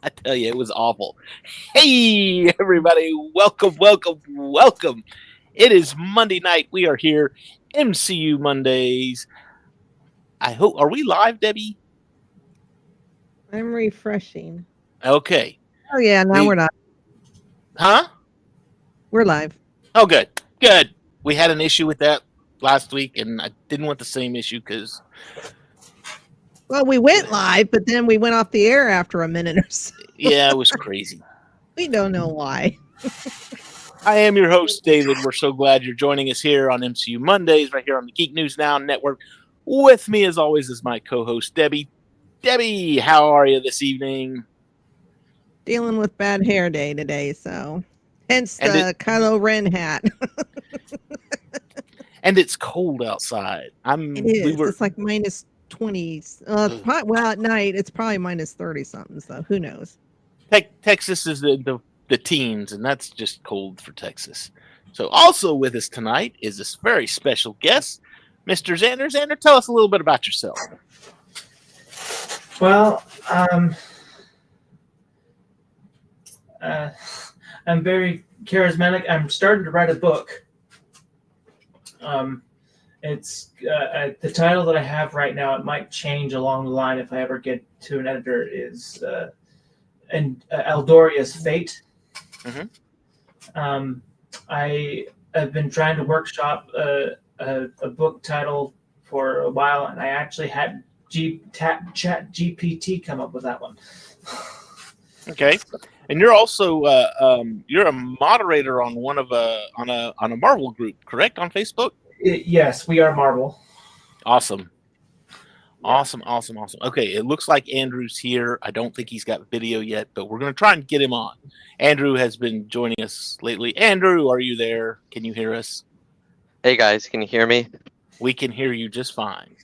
I tell you, it was awful. Hey, everybody, welcome, welcome, welcome. It is Monday night. We are here, MCU Mondays. I hope, are we live, Debbie? I'm refreshing. Okay. Oh yeah, now We- we, are not. Huh? We're live. Oh, good, good. We had an issue with that last week, and I didn't want the same issue because, Well, we went live, but then we went off the air after a minute or so. yeah, it was crazy. We don't know why. I am your host, David. We're so glad you're joining us here on MCU Mondays, right here on the Geek News Now Network. With me, as always, is my co host, Debbie. Debbie, how are you this evening? Dealing with bad hair day today, so hence And the Kylo Ren hat. And it's cold outside. I'm. It is. We were. It's like minus twenty. Uh, Ugh. pro- well, at night it's probably minus thirty something. So who knows? Te- Texas is the, the the teens, and that's just cold for Texas. So, also with us tonight is this very special guest, Mr. Xander. Xander, tell us a little bit about yourself. Well, um, uh, I'm very charismatic. I'm starting to write a book. Um, it's uh, uh, the title that I have right now. It might change along the line if I ever get to an editor. Is uh, and uh, Eldoria's fate. Mhm. Um, I have been trying to workshop a, a, a book title for a while, and I actually had G, Chat GPT come up with that one. Okay, and you're also uh, um, you're a moderator on one of a on a on a Marvel group, correct? On Facebook. I- yes, we are Marvel. Awesome, awesome, awesome, awesome. Okay, it looks like Andrew's here. I don't think he's got video yet, but we're gonna try and get him on. Andrew has been joining us lately. Andrew, are you there? Can you hear us? Hey guys, can you hear me? We can hear you just fine.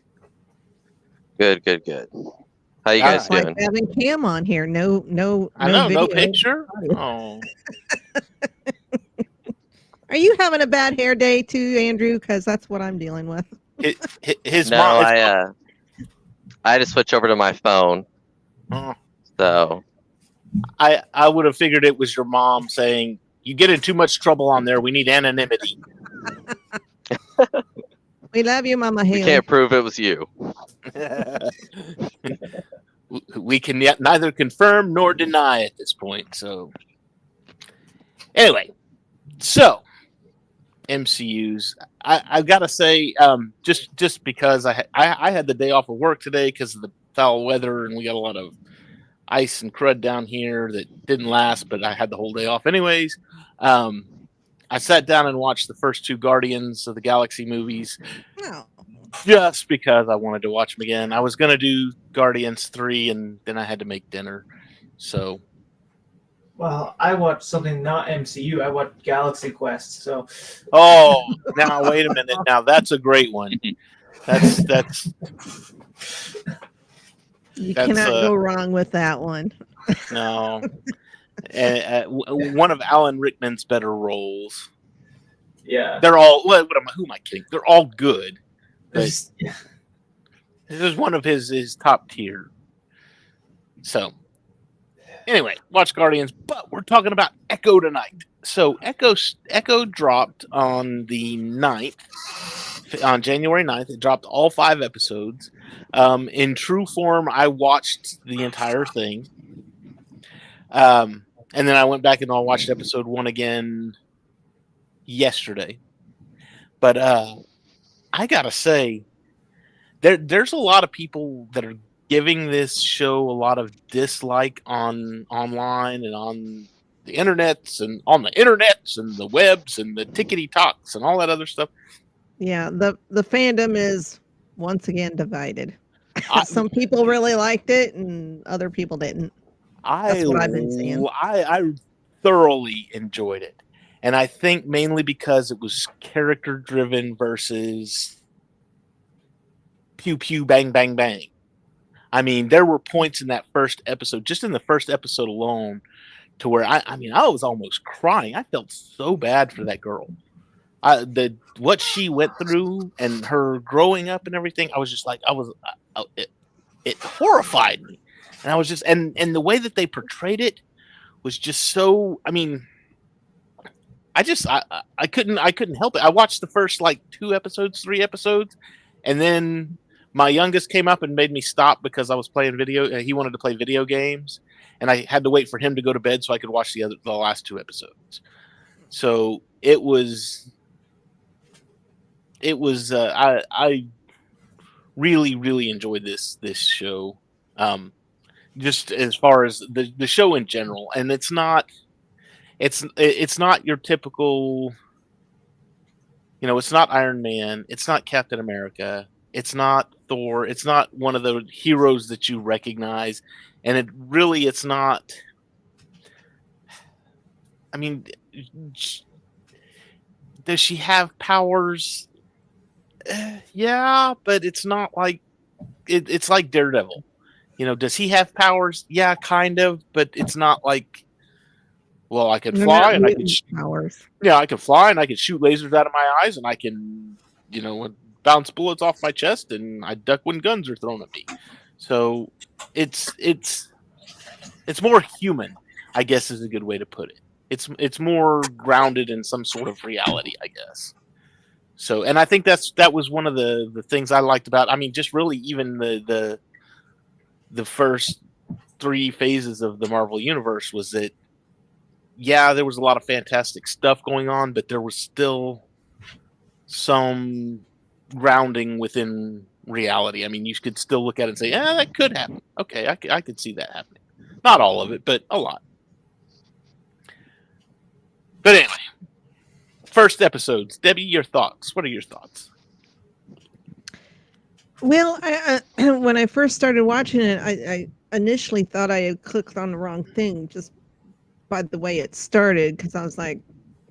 Good, good, good. How you guys It's like doing? having Cam on here. No, no, I know, no video. picture. Oh, Are you having a bad hair day too, Andrew? Because that's what I'm dealing with. his, his no, mom. I uh, I had to switch over to my phone, Oh, so I I would have figured it was your mom saying you get in too much trouble on there. We need anonymity. We love you, Mama we can't prove it was you. we can yet neither confirm nor deny at this point. So, anyway, so MCU's. I, I've got to say, um, just just because I, ha- I I had the day off of work today because of the foul weather and we got a lot of ice and crud down here that didn't last, but I had the whole day off anyways. Um, I sat down and watched the first two Guardians of the Galaxy movies No. just because I wanted to watch them again. I was gonna do Guardians three, and then I had to make dinner. So Well, I watched something not MCU. I watched Galaxy Quest. So oh, now wait a minute. Now that's a great one. That's that's You That's, cannot uh, go wrong with that one. no. Uh, uh, one of Alan Rickman's better roles. yeah, They're all what, what am I, who am I kidding? They're all good. This is one of his his top tier. So anyway, watch Guardians, but we're talking about Echo tonight. So Echo Echo dropped on the 9th, on January 9th. It dropped all five episodes. Um, in true form, I watched the entire thing. Um, and then I went back and I watched episode one again yesterday. But uh I gotta say, there there's a lot of people that are giving this show a lot of dislike on online and on the internets and on the internets and the webs and the tickety talks and all that other stuff. Yeah, the the fandom is once again divided. I- Some people really liked it, and other people didn't. I That's what I've been seeing. I, I thoroughly enjoyed it, and I think mainly because it was character driven versus pew pew bang bang bang. I mean, there were points in that first episode, just in the first episode alone, to where I, I mean, I was almost crying. I felt so bad for that girl. I, the what she went through and her growing up and everything. I was just like, I was, I, it, it horrified me. and I was just and and the way that they portrayed it was just so. I mean, I just I- I couldn't I couldn't help it. I watched the first like two episodes, three episodes, and then my youngest came up and made me stop because I was playing video. uh, He wanted to play video games, and I had to wait for him to go to bed so I could watch the other the last two episodes. So it was it was uh, I I really really enjoyed this this show. Um, just as far as the the show in general, and it's not it's it's not your typical you know it's not iron man it's not captain america it's not thor. It's not one of the heroes that you recognize. And it really it's not i mean does she have powers? Eh, yeah but it's not like it, it's like daredevil. You know does he have powers? Yeah kind of but it's not like well i can fly and i can sh- powers. yeah, I can fly and I can shoot lasers out of my eyes and I can, you know, bounce bullets off my chest and I duck when guns are thrown at me. So it's it's it's more human, I guess is a good way to put it. It's it's more grounded in some sort of reality, I guess. So and I think that's that was one of the the things I liked about I mean just really even the the the first three phases of the Marvel universe was that yeah, there was a lot of fantastic stuff going on, but there was still some grounding within reality. I mean, you could still look at it and say, "Yeah, that could happen." Okay, I I could see that happening. Not all of it, but a lot. But anyway, first episodes. Debbie, your thoughts? What are your thoughts? Well, I, I, when I first started watching it, I, I initially thought I had clicked on the wrong thing just by the way it started because I was like,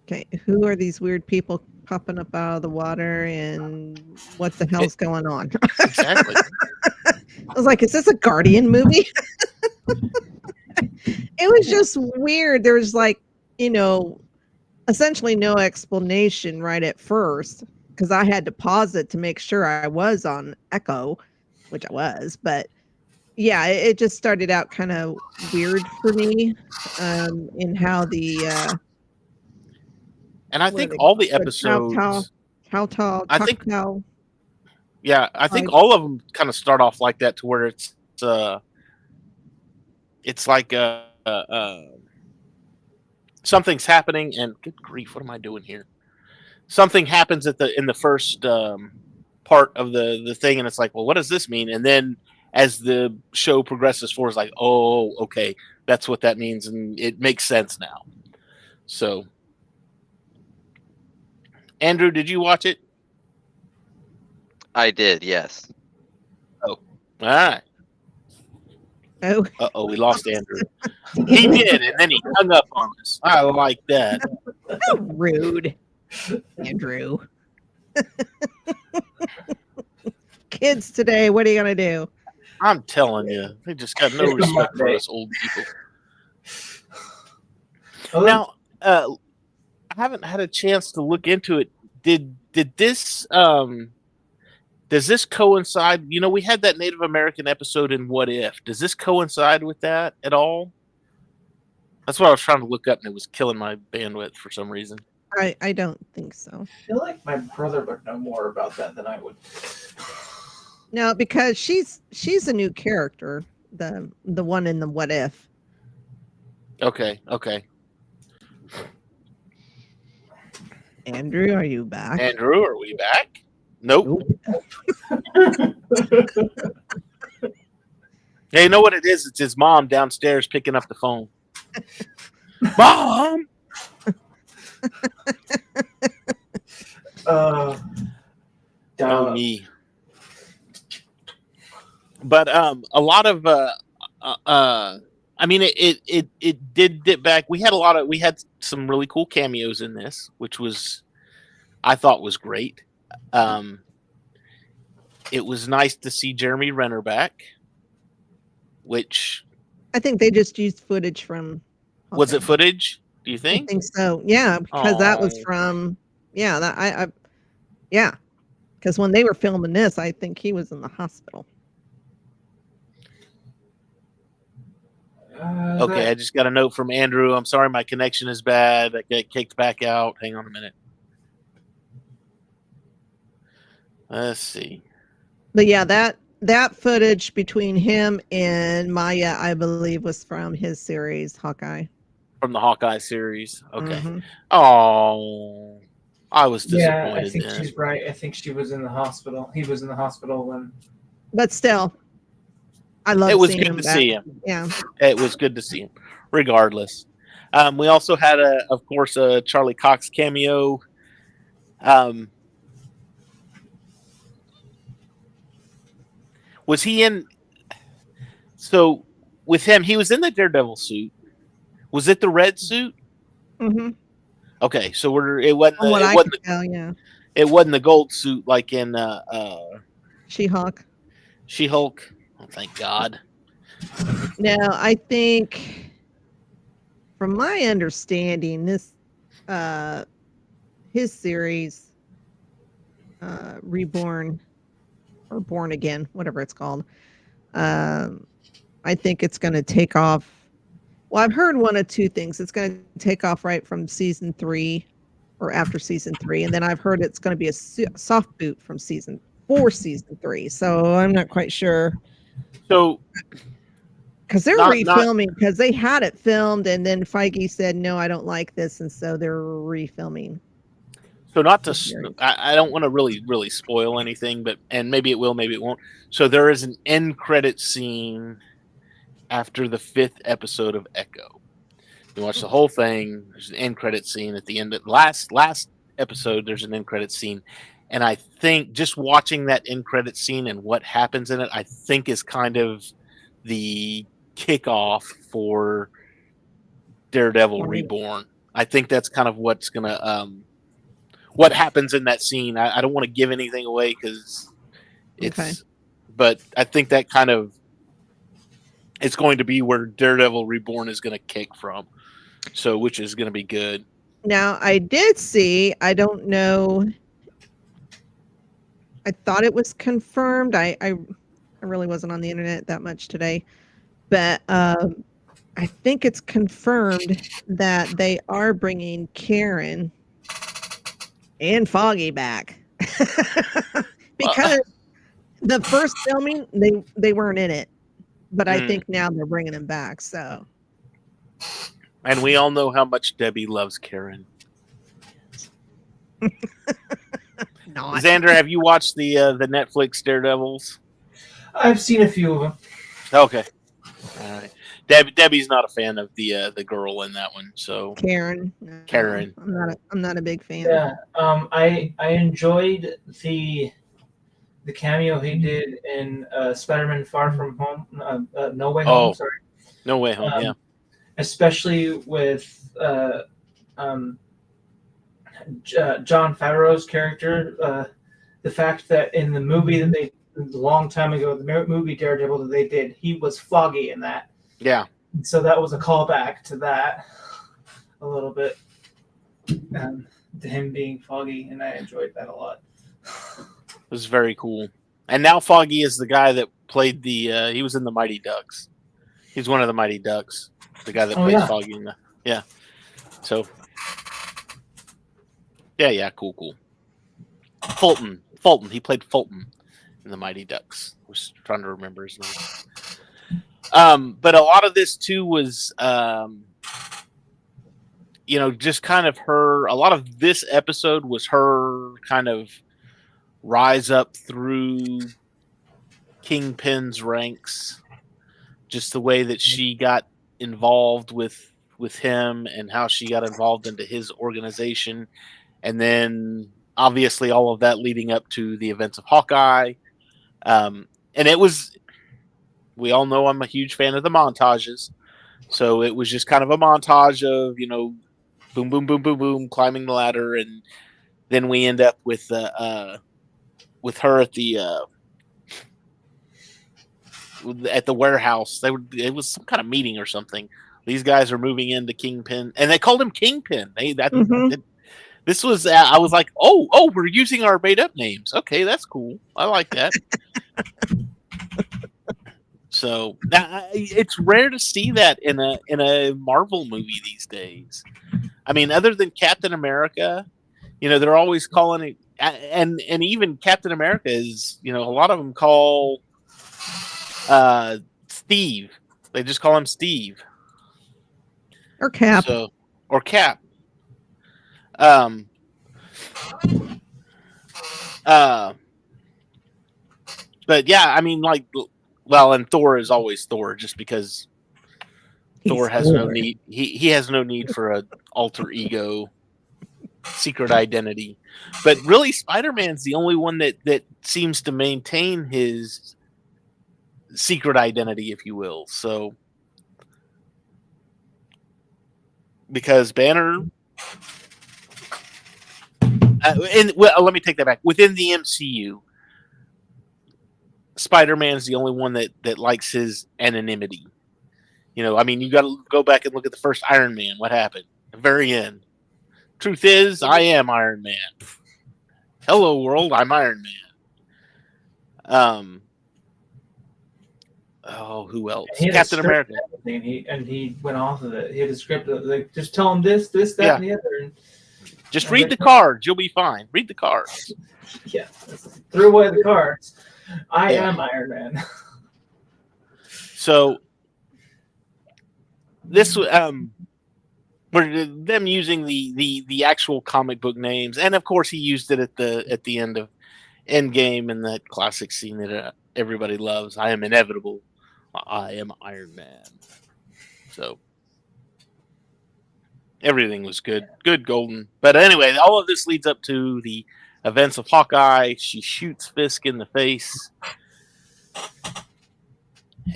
okay, who are these weird people popping up out of the water and what the hell's going on? Exactly. I was like, is this a Guardian movie? it was just weird. There was like, you know, essentially no explanation right at first because I had to pause it to make sure I was on Echo, which I was. But yeah, it, it just started out kind of weird for me um, in how the uh, and I think all the episodes. How tall, I think- how Yeah, I think all of them kind of start off like that to where it's uh it's like uh, uh, uh something's happening and good grief, what am I doing here? Something happens at the in the first um part of the the thing and it's like, well, what does this mean? And then as the show progresses forward, it's like, oh, okay, that's what that means, and it makes sense now. So, Andrew, did you watch it? I did, yes. Oh, all right. oh Uh oh, we lost Andrew. He did, and then he hung up on us. I like that. how rude, Andrew. Kids today, what are you gonna do? I'm telling you, they just got no respect for us old people. Now, uh, I haven't had a chance to look into it. Did did this um does this coincide? You know, we had that Native American episode in What If. Does this coincide with that at all? That's what I was trying to look up, and it was killing my bandwidth for some reason. I I don't think so. I feel like my brother would know more about that than I would. No, because she's she's a new character, the the one in the what if. Okay, okay. Andrew, are you back? Andrew, are we back? Nope. Hey, you know what it is? It's his mom downstairs picking up the phone. mom. Uh, Oh uh, me. But um, a lot of uh, uh, uh I mean, it, it it it did dip back. We had a lot of we had some really cool cameos in this, which was I thought was great. Um, it was nice to see Jeremy Renner back, which I think they just used footage from. was it footage? Do you think? I think? so. Yeah, because that was from. Yeah, that I. I yeah, because when they were filming this, I think he was in the hospital. Uh, Okay, I just got a note from Andrew. I'm sorry, my connection is bad. I got kicked back out. Hang on a minute. Let's see. But yeah, that that footage between him and Maya, I believe, was from his series Hawkeye. From the Hawkeye series. Okay. Mhm. Oh, I was disappointed. yeah, I think then. she's right. I think she was in the hospital. He was in the hospital when. But still, I love. It was good him to back. see him. Yeah. It was good to see him, regardless. Um, we also had a, of course, a Charlie Cox cameo. Um, was he in? So, with him, he was in the Daredevil suit. Was it the red suit? Mm-hmm. Okay, so we're it wasn't the, what it I wasn't can tell, yeah. it wasn't the gold suit like in uh, uh, She Hawk. She Hulk. Thank God. Now, I think, from my understanding, this uh, his series, uh, Reborn or Born Again, whatever it's called. Um, I think it's going to take off. Well, I've heard one of two things. It's going to take off right from season three or after season three, and then I've heard it's going to be a soft boot from season four, season three. So I'm not quite sure So because they're Not- refilming because they had it filmed and then Feige said no I don't like this and so they're refilming. So not to. I, I don't want to really, really spoil anything, but and maybe it will, maybe it won't. So there is an end credit scene after the fifth episode of Echo. You watch the whole thing. There's an end credit scene at the end. Of, last last episode, there's an end credit scene, and I think just watching that end credit scene and what happens in it, I think is kind of the kickoff for Daredevil. Reborn. I think that's kind of what's gonna um, what happens in that scene. I, I don't want to give anything away because it's, Okay. but I think that kind of it's going to be where Daredevil Reborn is going to kick from. So, which is going to be good. Now I did see I don't know I thought it was confirmed. I I, I really wasn't on the internet that much today. But um I think it's confirmed that they are bringing Karen and Foggy back. because the first filming they they weren't in it. But I Hmm. think now they're bringing them back. So And we all know how much Debbie loves Karen. not Xander, have you watched the uh, the Netflix Daredevils? I've seen a few of them. Okay, all right. Deb, Debbie's not a fan of the uh, the girl in that one, so Karen. Karen. I'm not a, I'm not a big fan. Yeah, um, I I enjoyed the the cameo he did in uh, Spider-Man: Far From Home, uh, uh, No Way Home. Oh. Sorry, no way home. Um, yeah, especially with uh, um, J- uh, Jon Favreau's character. Uh, the fact that in the movie that they a long time ago, the movie Daredevil that they did, he was Foggy in that. yeah. so that was a callback to that a little bit um, to him being foggy and i enjoyed that a lot It was very cool. And now Foggy is the guy that played the. Uh, he was in the Mighty Ducks. He's one of the Mighty Ducks. The guy that Oh, plays yeah. Foggy in the. Yeah. So. Yeah, yeah, cool, cool. Fulton, Fulton. He played Fulton in the Mighty Ducks. I was trying to remember his name. Um, but a lot of this too was, um, you know, just kind of her. A lot of this episode was her kind of rise up through Kingpin's ranks. Just the way that she got involved with with him and how she got involved into his organization, and then obviously all of that leading up to the events of Hawkeye. Um, and it was, we all know I'm a huge fan of the montages, so it was just kind of a montage of you know, boom, boom, boom, boom, boom, climbing the ladder, and then we end up with uh, uh with her at the uh at the warehouse. They were it was some kind of meeting or something. These guys are moving into Kingpin, and they called him Kingpin. They that, Mhm. that- this was uh, I was like, oh oh, we're using our made up names. Okay, that's cool. I like that. So now, I- it's rare to see that in a in a Marvel movie these days. I mean, other than Captain America, you know, they're always calling it, and and even Captain America is, you know, a lot of them call uh Steve. They just call him Steve. Or Cap. So, or Cap. Um. Uh. But yeah, I mean, like, well, and Thor is always Thor, just because Thor He's has no need. He he has no need for a alter ego, secret identity. But really, Spider Man's the only one that that seems to maintain his secret identity, if you will. So because Banner. Uh, and well, let me take that back. Within the MCU, Spider-Man's the only one that that likes his anonymity. You know, I mean, you got to go back and look at the first Iron Man. What happened? The very end. Truth is, I am Iron Man. Hello, world. I'm Iron Man. Um. Oh, who else? He had a Captain America. and And he and he went off of it. He had a script of, like just tell him this, this, that, Yeah. and the other. And Just read the cards. You'll be fine. Read the cards. yeah, threw away the cards. I Yeah. am Iron Man. So this um were them using the the the actual comic book names, and of course he used it at the at the end of Endgame in that classic scene that uh, everybody loves. I am inevitable. I am Iron Man. So everything was good, good golden. But anyway, all of this leads up to the events of Hawkeye. She shoots Fisk in the face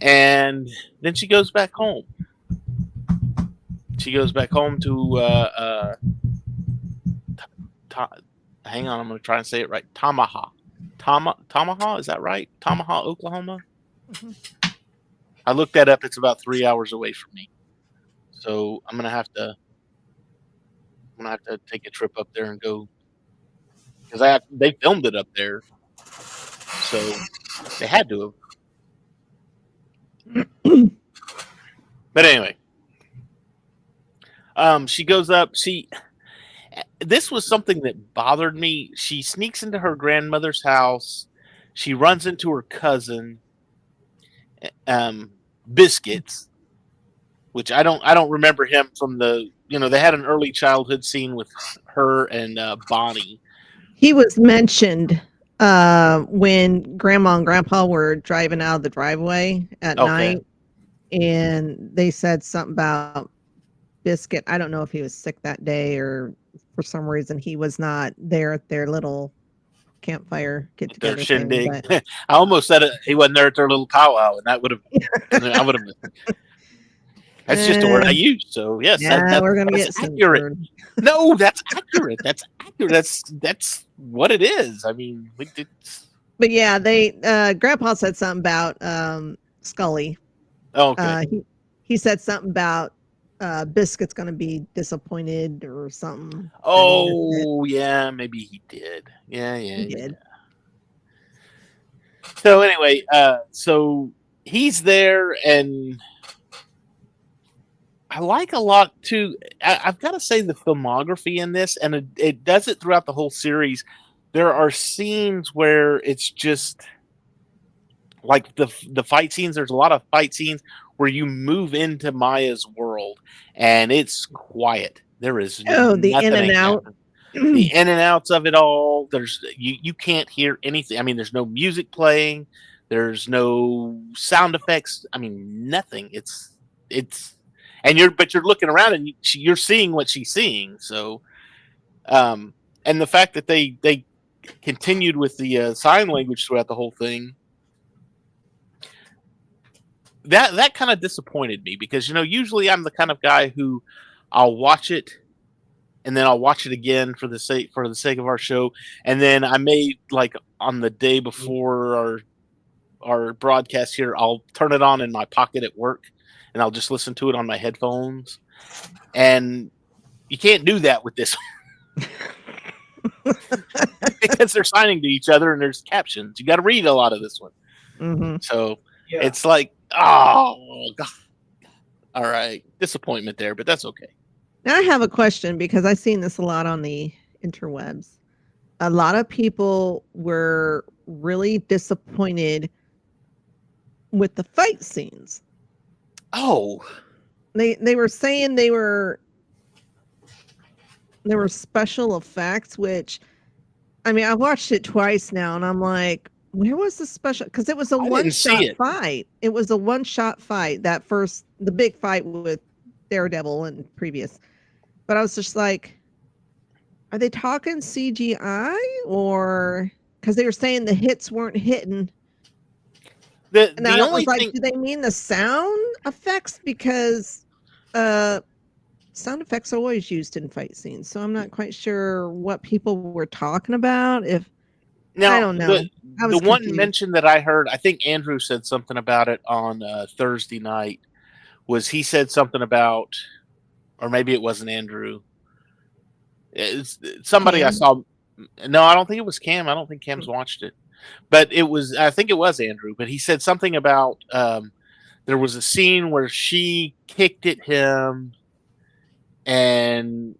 and then she goes back home. She goes back home to uh, uh, Ta- Ta- hang on, I'm going to try and say it right. Tamaha, Tama Tamaha, is that right? Tamaha, Oklahoma. Mhm. I looked that up. It's about three hours away from me, so I'm gonna have to. I'm gonna have to take a trip up there and go because I they filmed it up there, so they had to have. But anyway, um, she goes up. She this was something that bothered me. She sneaks into her grandmother's house. She runs into her cousin, um, Biscuits, which I don't I don't remember him from the you know they had an early childhood scene with her and uh, Bonnie. He was mentioned uh, when Grandma and Grandpa were driving out of the driveway at Okay. night, and they said something about Biscuit. I don't know if he was sick that day or for some reason he was not there at their little campfire get Their together. shindig. I almost said it, he wasn't there at their little powwow, and that would have I would have. That's just a word I use. So yes, Yeah, that- we're gonna that's get accurate. No, that's accurate. That's accurate. That's that's what it is. I mean, we did. But yeah, they uh, Grandpa said something about um, Skully. oh, Okay. Uh, he he said something about uh, Biscuit's going to be disappointed or something. oh, yeah. Maybe he did. Yeah, yeah. He yeah. did. So anyway, uh, so he's there, and I like a lot too. I, I've got to say the filmography in this, and it, it does it throughout the whole series. There are scenes where it's just like the the fight scenes. There's a lot of fight scenes where you move into Maya's world, and it's quiet. There is Oh, the in and out. happening the in and outs of it all. There's you you can't hear anything. I mean, there's no music playing. There's no sound effects. I mean, nothing. It's it's and you're but you're looking around and you're seeing what she's seeing. So, um, and the fact that they they continued with the uh, sign language throughout the whole thing. That that kind of disappointed me because you know usually I'm the kind of guy who I'll watch it and then I'll watch it again for the sake for the sake of our show, and then I may like on the day before our our broadcast here, I'll turn it on in my pocket at work, and I'll just listen to it on my headphones, and you can't do that with this because they're signing to each other and there's captions. You got to read a lot of this one, hmm so Yeah. it's like Oh God. All right. Disappointment there, but that's okay. Now I have a question because I've seen this a lot on the interwebs. A lot of people were really disappointed with the fight scenes. Oh, They they were saying they were there were special effects, which I mean I watched it twice now and I'm like, where was the special because it was a I one shot it. fight. It was a one shot fight, that first the big fight with Daredevil and previous. But I was just like, are they talking CGI or because they were saying the hits weren't hitting the and the I only like, thing. do they mean the sound effects? Because uh, sound effects are always used in fight scenes. So I'm not quite sure what people were talking about. If Now, I don't know. The, the one confused. mention that I heard, I think Andrew said something about it on uh, Thursday night. Was he said something about, or maybe it wasn't Andrew. It's somebody I saw. No, I don't think it was Cam. I don't think Cam's watched it, but it was. I think it was Andrew. But he said something about um, there was a scene where she kicked at him, and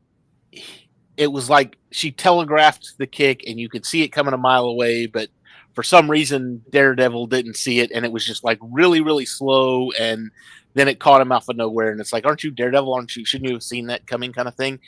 it was like she telegraphed the kick and you could see it coming a mile away but for some reason daredevil didn't see it and it was just like really really slow and then it caught him off of nowhere and it's like aren't you daredevil aren't you shouldn't you have seen that coming kind of thing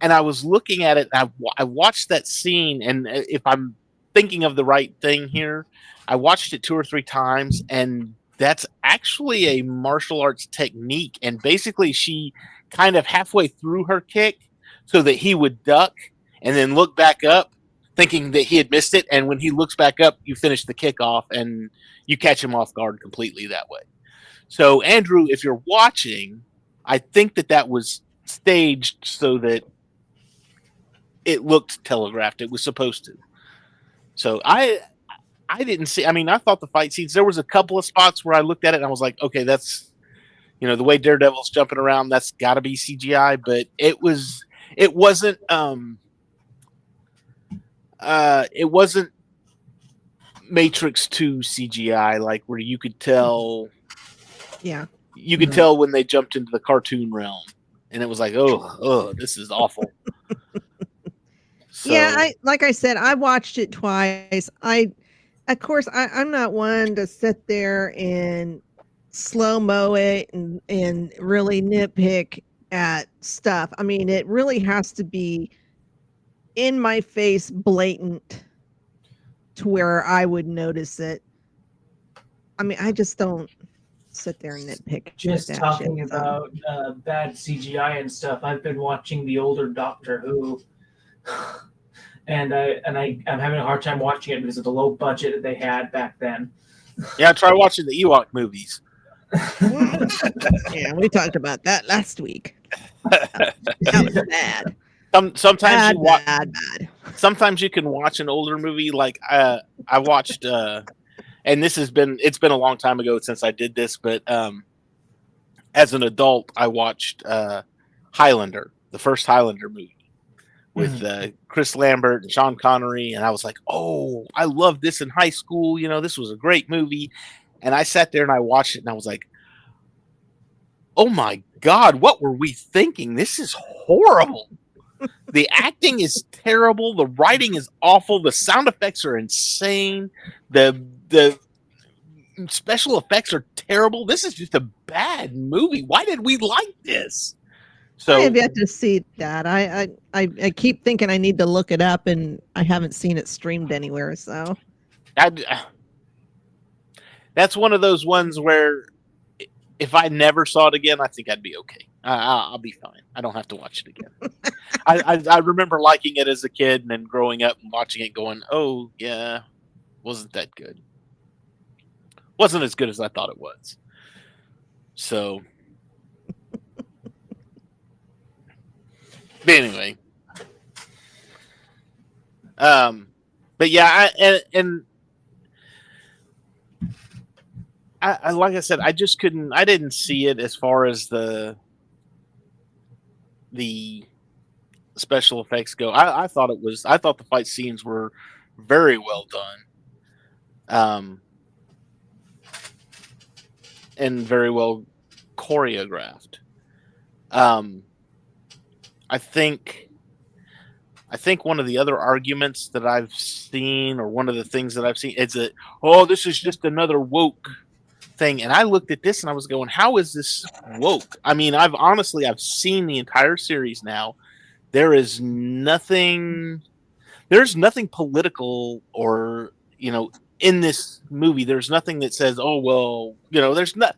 and i was looking at it i, I watched that scene and uh, if i'm thinking of the right thing here. I watched it two or three times and that's actually a martial arts technique. And basically she kind of halfway through her kick so that he would duck and then look back up thinking that he had missed it. And when he looks back up you finish the kickoff and you catch him off guard completely that way. So andrew if you're watching i think that that was staged so that it looked telegraphed. It was supposed to so i i didn't see i mean i thought the fight scenes there was a couple of spots where i looked at it and i was like okay that's you know the way daredevil's jumping around that's got to be cgi but it was it wasn't um uh it wasn't matrix 2 cgi like where you could tell yeah, you could Mhm. tell when they jumped into the cartoon realm and it was like oh oh this is awful yeah. I like I said, I watched it twice. I, of course, I, I'm not one to sit there and slow mo it and and really nitpick at stuff. I mean, it really has to be in my face, blatant, to where I would notice it. I mean, I just don't sit there and nitpick. Just talking shit, so. about uh, bad CGI and stuff. I've been watching the older Doctor Who, and I and I I'm having a hard time watching it because of the low budget that they had back then. yeah try watching the ewok movies yeah, we talked about that last week. that was bad. Some, sometimes Bad, you watch bad, bad. sometimes you can watch an older movie like uh i watched uh and this has been it's been a long time ago since i did this but um as an adult i watched uh highlander the first highlander movie with uh chris lambert and sean connery and i was like oh i loved this in high school you know this was a great movie. And i sat there and i watched it and i was like oh my god what were we thinking? This is horrible. The acting is terrible. The writing is awful. The sound effects are insane. The the special effects are terrible. This is just a bad movie. Why did we like this I have yet to see that. I, I I keep thinking I need to look it up, and I haven't seen it streamed anywhere. So I, uh, that's one of those ones where if I never saw it again, I think I'd be okay. I, I'll, I'll be fine. I don't have to watch it again. I, I, I remember liking it as a kid and then growing up and watching it, going, "Oh yeah, wasn't that good? Wasn't as good as I thought it was." So, but anyway, um, but yeah, I, and and I, I like I said, I just couldn't. I didn't see it as far as the the special effects go. I, I thought it was. I thought the fight scenes were very well done. Um, and very well choreographed. Um, I think I think one of the other arguments that I've seen, or one of the things that I've seen, is that oh, this is just another woke thing. And I looked at this and I was going, how is this woke? I mean, I've honestly I've seen the entire series now. There is nothing there's nothing political or you know in this movie there's nothing that says oh well you know there's not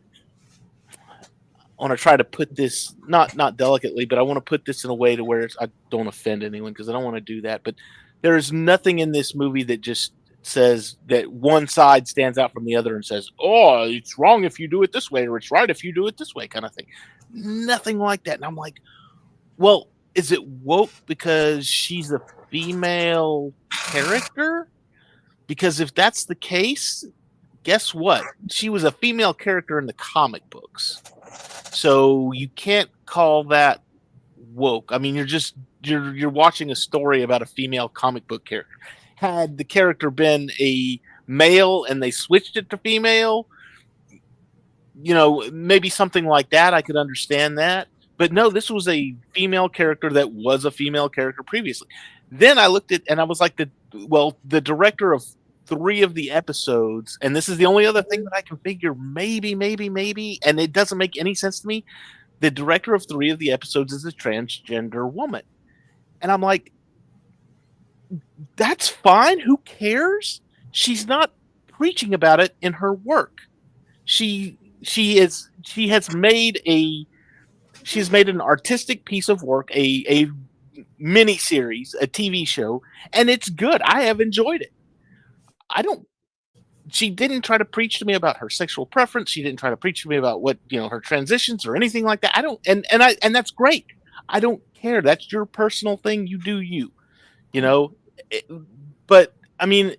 want to try to put this not not delicately, but I want to put this in a way to where I don't offend anyone because I don't want to do that. But there is nothing in this movie that just says that one side stands out from the other and says, "Oh, it's wrong if you do it this way, or it's right if you do it this way," kind of thing. Nothing like that. And I'm like, well, is it woke because she's a female character? Because if that's the case, guess what? She was a female character in the comic books. So you can't call that woke. I mean, you're just you're you're watching a story about a female comic book character. Had the character been a male and they switched it to female, you know, maybe something like that, I could understand that. But no, this was a female character that was a female character previously. Then I looked at and I was like, the well, the director of three of the episodes, and this is the only other thing that I can figure maybe, maybe, maybe, and it doesn't make any sense to me. The director of three of the episodes is a transgender woman. And I'm like, that's fine. Who cares? She's not preaching about it in her work. She she is she has made a she has made an artistic piece of work, a a mini series, a TV show, and it's good. I have enjoyed it. I don't. She didn't try to preach to me about her sexual preference. She didn't try to preach to me about what you know her transitions or anything like that. I don't, and and I and that's great. I don't care. That's your personal thing. You do you. You mm-hmm. know, it, but I mean,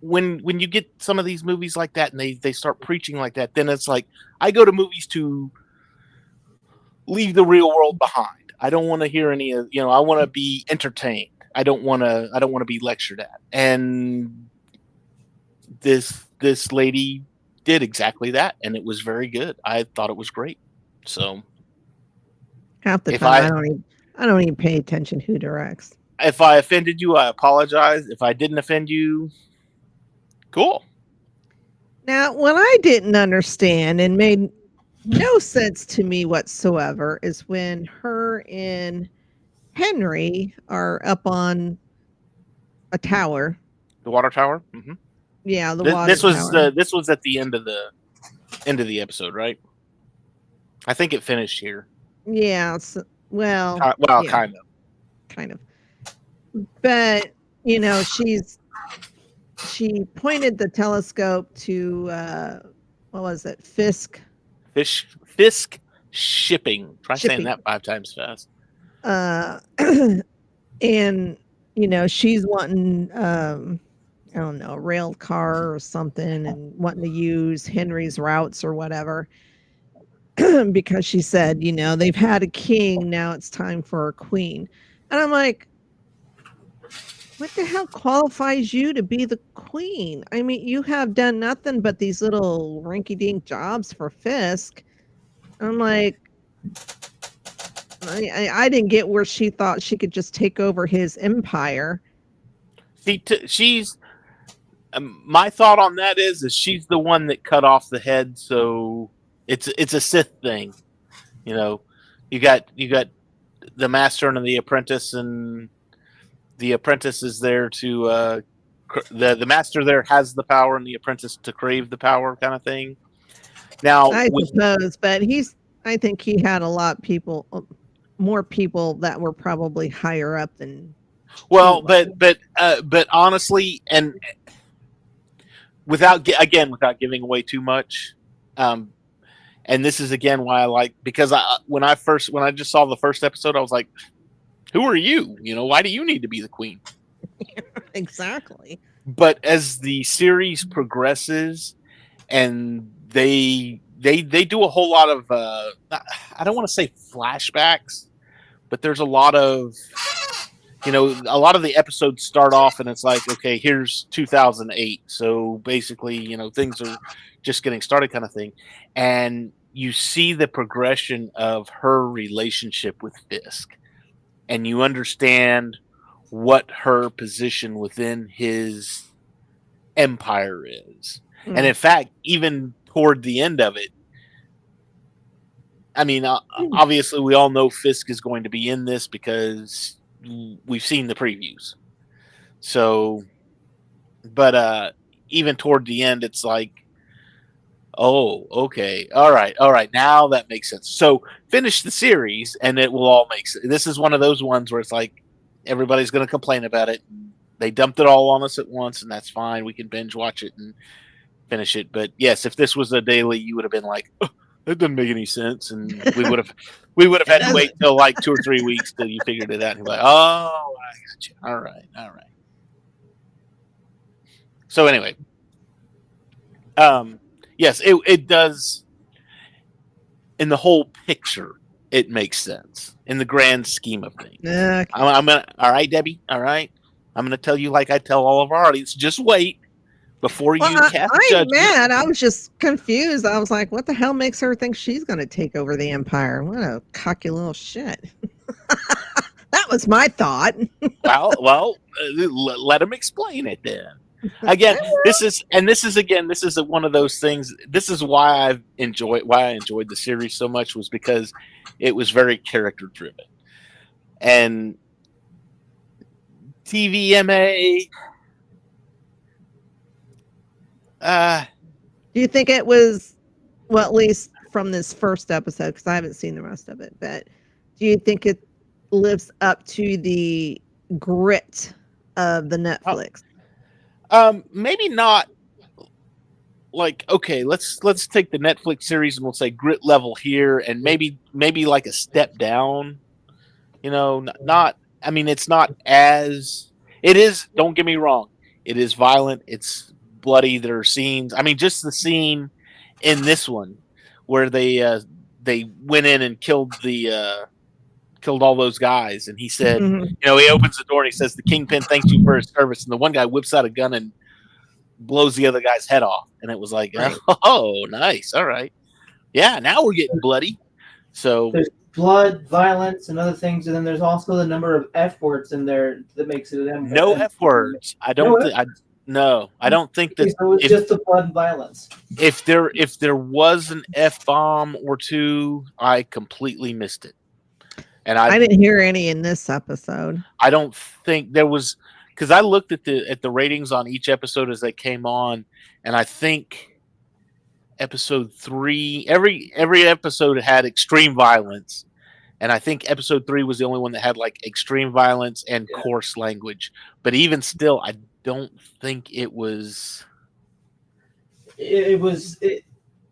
when when you get some of these movies like that and they they start preaching like that, then it's like I go to movies to leave the real world behind. I don't want to hear any of you know. I want to be entertained. I don't want to. I don't want to be lectured at. And this this lady did exactly that, and it was very good. I thought it was great. So Half the If time, I, I- don't even, I don't even pay attention who directs. if I offended you, I apologize. If I didn't offend you, cool. Now, what I didn't understand and made no sense to me whatsoever is when her and Henry are up on a tower. The water tower. hmm Yeah, the This, this was tower. the this was at the end of the end of the episode, right? I think it finished here. yeah. It's, well, Ki- well, yeah. kind of. kind of. But you know, she's she pointed the telescope to uh, what was it, Fisk? Fish Fisk shipping. Try saying that five times fast. uh and you know she's wanting um i don't know rail car or something and wanting to use henry's routes or whatever. Because she said you know they've had a king now it's time for a queen. And i'm like what the hell qualifies you to be the queen? I mean you have done nothing but these little rinky-dink jobs for fisk. I'm like I, I, I didn't get where she thought she could just take over his empire. T- she's um, my thought on that is is she's the one that cut off the head, so it's it's a Sith thing. You know, you got you got the master and the apprentice, and the apprentice is there to uh, cr- the the master there has the power, and the apprentice to crave the power, kind of thing. Now, I with- suppose, but he's. I think he had a lot people, uh, more people that were probably higher up than. Well, but but uh, but honestly, and without again without giving away too much, um, and this is again why I like because I when I first when I just saw the first episode, I was like, "Who are you? You know, why do you need to be the queen?" Exactly. But as the series progresses, and they they they do a whole lot of uh, I don't want to say flashbacks, but there's a lot of you know, a lot of the episodes start off and it's like, okay, here's 2008. So basically, you know, things are just getting started kind of thing. And you see the progression of her relationship with Fisk and you understand what her position within his empire is. Mm. And in fact, even toward the end of it, I mean, Hmm. obviously, we all know Fisk is going to be in this because we've seen the previews. So, but uh, even toward the end, it's like, oh, okay, all right, all right, now that makes sense. So, finish the series, and it will all make sense. This is one of those ones where it's like everybody's going to complain about it. They dumped it all on us at once, and that's fine. We can binge watch it and finish it. But yes, if this was a daily, you would have been like, oh, that doesn't make any sense, and we would have we would have had to wait till like two or three weeks till you figured it out. And you're like, oh, I got you. All right, all right. So anyway, um, yes, it it does. In the whole picture, it makes sense in the grand scheme of things. Okay. I'm, I'm gonna. All right, Debbie. All right. I'm gonna tell you like I tell all of our audience. Just wait before you Well, I, cast I ain't judgment. mad. I was just confused. I was like, what the hell makes her think she's going to take over the empire? What a cocky little shit. that was my thought. well, well, uh, let him explain it then. Again, this is and this is again this is one of those things. This is why I've enjoyed why I enjoyed the series so much was because it was very character driven, and TVMA. Uh, Do you think it was, well, at least from this first episode, because I haven't seen the rest of it, but do you think it lives up to the grit of the Netflix? Um, maybe not. Like, okay, let's let's take the Netflix series and we'll say grit level here, and maybe maybe like a step down. You know, n- not. I mean, it's not as. It is. Don't get me wrong. It is violent. It's bloody. There are scenes. I mean, just the scene in this one where they uh, they went in and killed the uh, killed all those guys, and he said, Mhm. you know, he opens the door and he says, "The kingpin thanks you for his service." And the one guy whips out a gun and blows the other guy's head off, and it was like, Right. "Oh, nice, all right, yeah, now we're getting bloody." So There's blood, violence, and other things, and then there's also the number of F words in there that makes it an no f words. I don't. No thi- I, no, I don't think that So it's if- just the blood and violence. if there if there was an f bomb or two, I completely missed it, and I I didn't hear any in this episode. I don't think there was because I looked at the at the ratings on each episode as they came on, and I think episode three every every episode had extreme violence, and I think episode three was the only one that had like extreme violence and Yeah. coarse language. But even still, I don't think it was It, it was. It,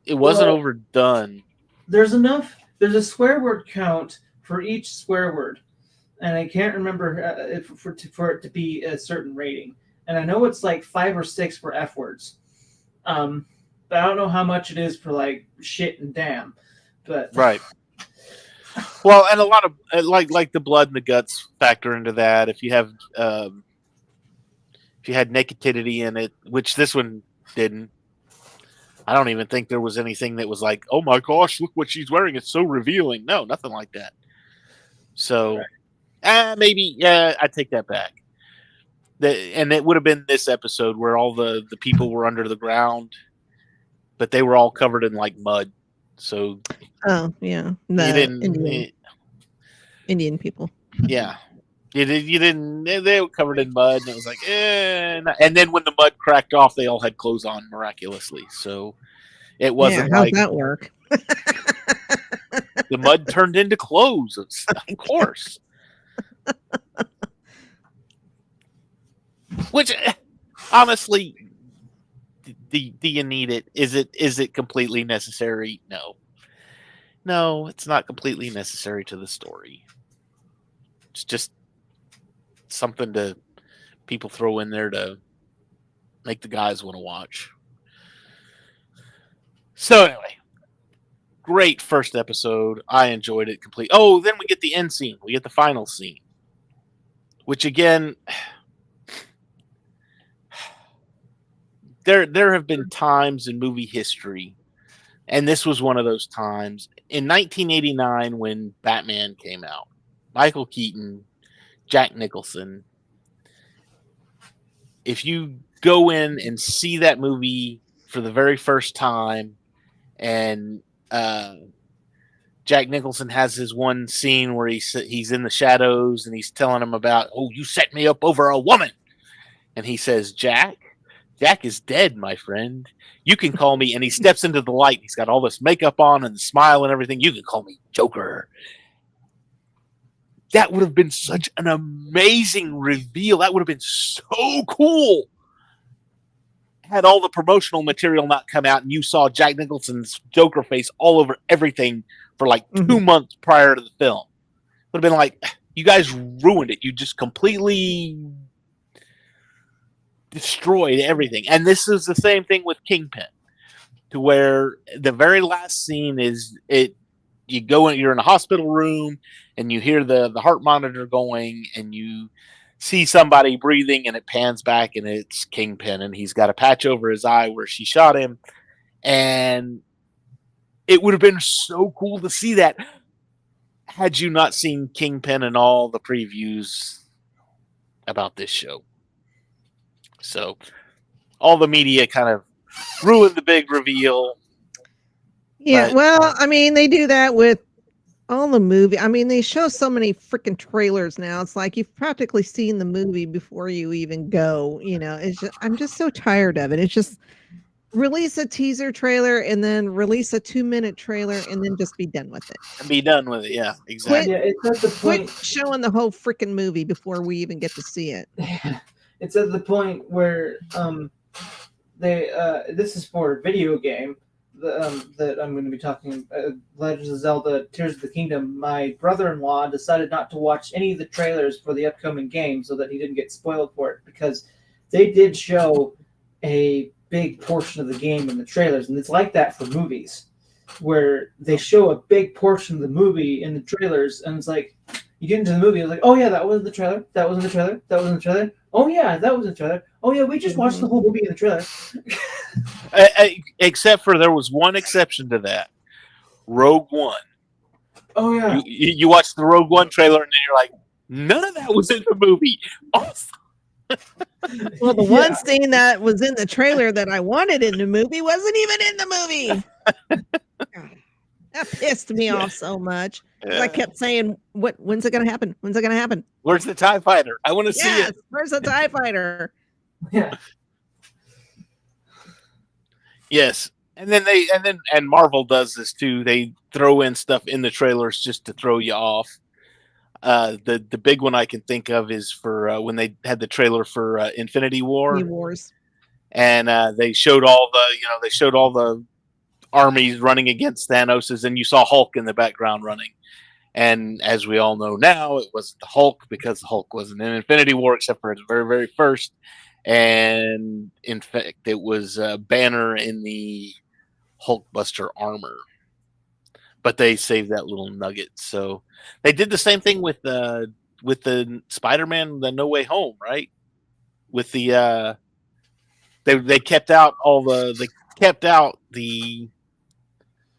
it wasn't Well- overdone. there's enough. There's a swear word count for each swear word, and I can't remember uh, if for to, for it to be a certain rating. And I know it's like five or six for F words. Um, but I don't know how much it is for like shit and damn. But Right. Well, and a lot of uh, like like the blood and the guts factor into that. If you have um, if you had nakedity in it, which this one didn't, I don't even think there was anything that was like, "Oh my gosh, look what she's wearing! It's so revealing." No, nothing like that. So, uh, maybe yeah, I take that back. The, and it would have been this episode where all the the people were under the ground, but they were all covered in like mud. So Oh, yeah. you The didn't Indian, eh, Indian people. yeah you, did, you didn't they, were covered in mud and it was like eh, and- then when the mud cracked off they all had clothes on miraculously so it wasn't how's like that work? the mud turned into clothes of course. Which eh, honestly do, do you need it? Is it is it completely necessary? No. No it's not completely necessary to the story. It's just something to people throw in there to make the guys want to watch. So anyway great first episode. I enjoyed it completely. oh then we get the end scene. We get the final scene which again there there have been times in movie history and this was one of those times in 1989 when Batman came out Michael Keaton Jack Nicholson if you go in and see that movie for the very first time and uh Jack Nicholson has his one scene where he's he's in the shadows and he's telling him about, "Oh, you set me up over a woman," and he says, "Jack, Jack is dead, my friend. You can call me." And he steps into the light. He's got all this makeup on and the smile and everything. You can call me Joker. That would have been such an amazing reveal. That would have been so cool. Had all the promotional material not come out and you saw Jack Nicholson's Joker face all over everything for like 2 Mhm. months prior to the film. Would have been like, you guys ruined it. You just completely destroyed everything. And this is the same thing with Kingpin, to where the very last scene is it. You go in, you're in a hospital room, and you hear the the heart monitor going, and you see somebody breathing, and it pans back, and it's Kingpin, and he's got a patch over his eye where she shot him, and it would have been so cool to see that had you not seen Kingpin and all the previews about this show. So all the media kind of ruined the big reveal. Yeah, But- well, I mean, they do that with all the movie. I mean, they show so many freaking trailers now. It's like you've practically seen the movie before you even go. You know, it's just I'm just so tired of it. It's just release a teaser trailer and then release a two minute trailer and then just be done with it. And be done with it. Yeah, exactly. Yeah, it's at the Quit point. showing the whole freaking movie before we even get to see it. it's at the point where um they uh this is for a video game um, that I'm going to be talking uh, Legends of Zelda Tears of the Kingdom my brother-in-law decided not to watch any of the trailers for the upcoming game so that he didn't get spoiled for it because they did show a big portion of the game in the trailers and it's like that for movies where they show a big portion of the movie in the trailers and it's like you get into the movie, it's like, oh yeah, that was the trailer. That was in the trailer. That was in the trailer. Oh yeah, that was in the trailer. Oh yeah, we just watched the whole movie in the trailer. Uh, uh, except for there was one exception to that Rogue One. Oh yeah. You, you, you watch the Rogue One trailer and then you're like, none of that was in the movie. Awesome. Well, the Yeah. one scene that was in the trailer that I wanted in the movie wasn't even in the movie. That pissed me off so much. 'cause I kept saying, "What? When's it gonna happen? When's it gonna happen?" Where's the TIE fighter? I want to see Yes, it. where's the Tie Fighter? Yeah. Yes. And then they and then and Marvel does this too. They throw in stuff in the trailers just to throw you off. Uh, the the big one I can think of is for uh, when they had the trailer for uh, Infinity War, Wars. and uh, they showed all the you know they showed all the armies running against Thanos, and you saw Hulk in the background running. And as we all know now, it was the Hulk because the Hulk wasn't in Infinity War except for its very very first. And in fact, it was uh, Banner in the Hulkbuster armor, but they saved that little nugget. So they did the same thing with uh, with the Spider-Man, the No Way Home, right? With the uh, they they kept out all the they kept out the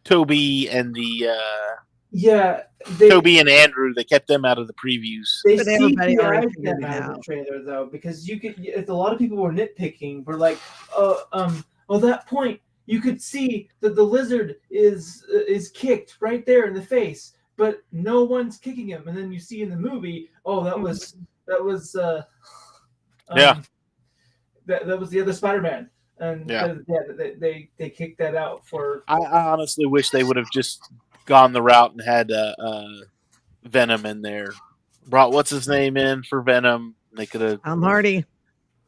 Tobey and the uh, Yeah. They, Tobey and Andrew. They kept them out of the previews. They But everybody already them it out of the trailer though, because you could. If a lot of people were nitpicking, were like, "Oh, um, oh, that point, you could see that the lizard is uh, is kicked right there in the face, but no one's kicking him." And then you see in the movie, oh, that was that was uh, Yeah. um, that that was the other Spider-Man, and Yeah. yeah, they, they they kicked that out for I, I honestly wish they would have just gone the route and had uh, uh, Venom in there. Brought what's his name in for Venom. They could have Tom Hardy.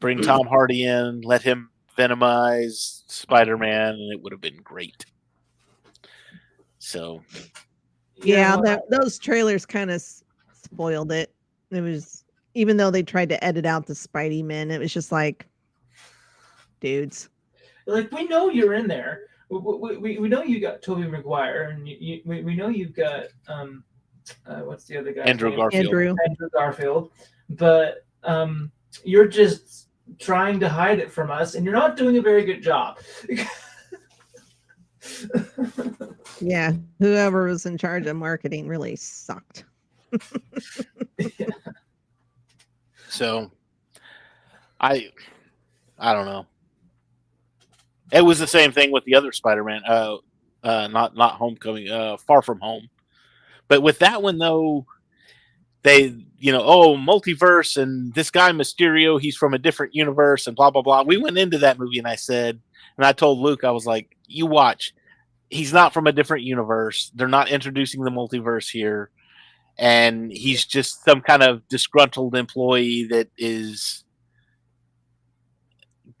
bring Tom Hardy in, let him venomize Spider Man, and it would have been great. So Yeah, well, that, those trailers kind of spoiled it. It was even though they tried to edit out the Spidey men, it was just like, dudes. like we know you're in there. We, we, we, we know you got Tobey Maguire, and you, you, we, we know you've got um, uh, what's the other guy? Andrew Garfield. Andrew. Andrew Garfield. but um, you're just trying to hide it from us, and you're not doing a very good job. Yeah, whoever was in charge of marketing really sucked. So I I don't know. It was the same thing with the other Spider-Man. Uh uh not not Homecoming, uh Far From Home. But with that one though, they you know, oh, multiverse and this guy Mysterio, he's from a different universe and blah blah blah. We went into that movie and I said and I told Luke, I was like, you watch. He's not from a different universe. They're not introducing the multiverse here and he's just some kind of disgruntled employee that is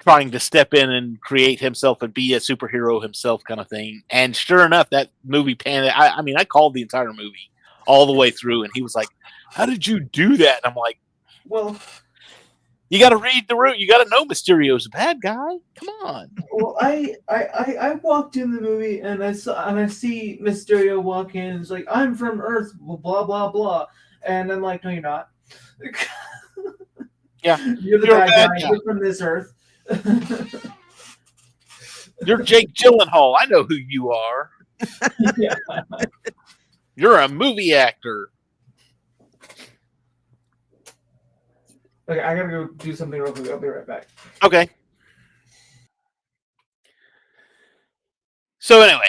trying to step in and create himself and be a superhero himself kind of thing and sure enough that movie panned I, I mean i called the entire movie all the way through and he was like how did you do that and i'm like well, you got to read the room you got to know mysterio's a bad guy come on well, I, I, I, I walked in the movie and I saw and I see Mysterio walk in. It's like I'm from Earth, blah blah blah, and I'm like, no, you're not. Yeah, you're the you're bad bad guy. guy. You're from this Earth. you're jake gyllenhaal i know who you are yeah. you're a movie actor Okay, I gotta go do something real quick. I'll be right back. Okay. So anyway,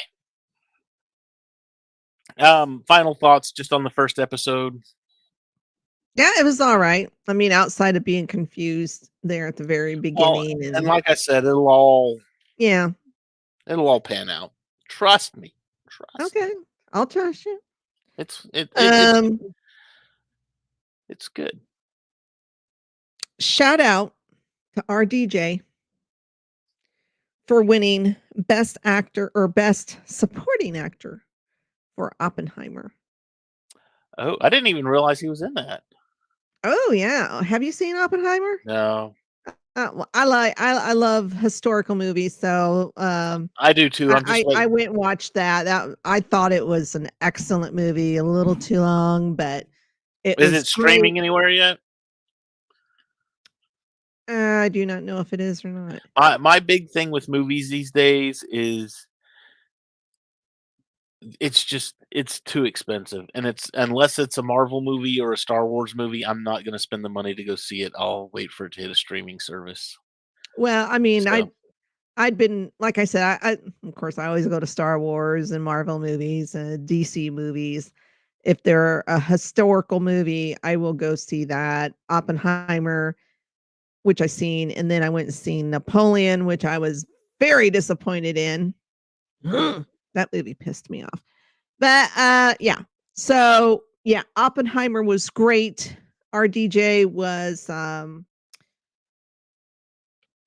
um, final thoughts just on the first episode. Yeah, it was all right. I mean, outside of being confused there at the very beginning, and, And like I said, it'll all yeah, it'll all pan out. Trust me. Trust. okay, I'll trust you. It's it, it Um, it's good. shout out to RDJ for winning Best Actor or Best Supporting Actor for Oppenheimer. Oh, I didn't even realize he was in that. Oh yeah, have you seen Oppenheimer? No, Uh, well, I like I I love historical movies, so um, I do too. I'm just I, I, went and watched that. That I thought it was an excellent movie, a little too long, but it Is it streaming anywhere yet? Uh, I do not know if it is or not. my my big thing with movies these days is it's just it's too expensive and it's unless it's a marvel movie or a star wars movie i'm not going to spend the money to go see it i'll wait for it to hit a streaming service Well, I mean, I So- I'd been like I said, I, I of course I always go to Star Wars and Marvel movies and DC movies. If they're a historical movie, I will go see that. Oppenheimer, which I seen, and then I went and seen Napoleon, which I was very disappointed in. that movie pissed me off. But uh yeah. So yeah, Oppenheimer was great. RDJ was um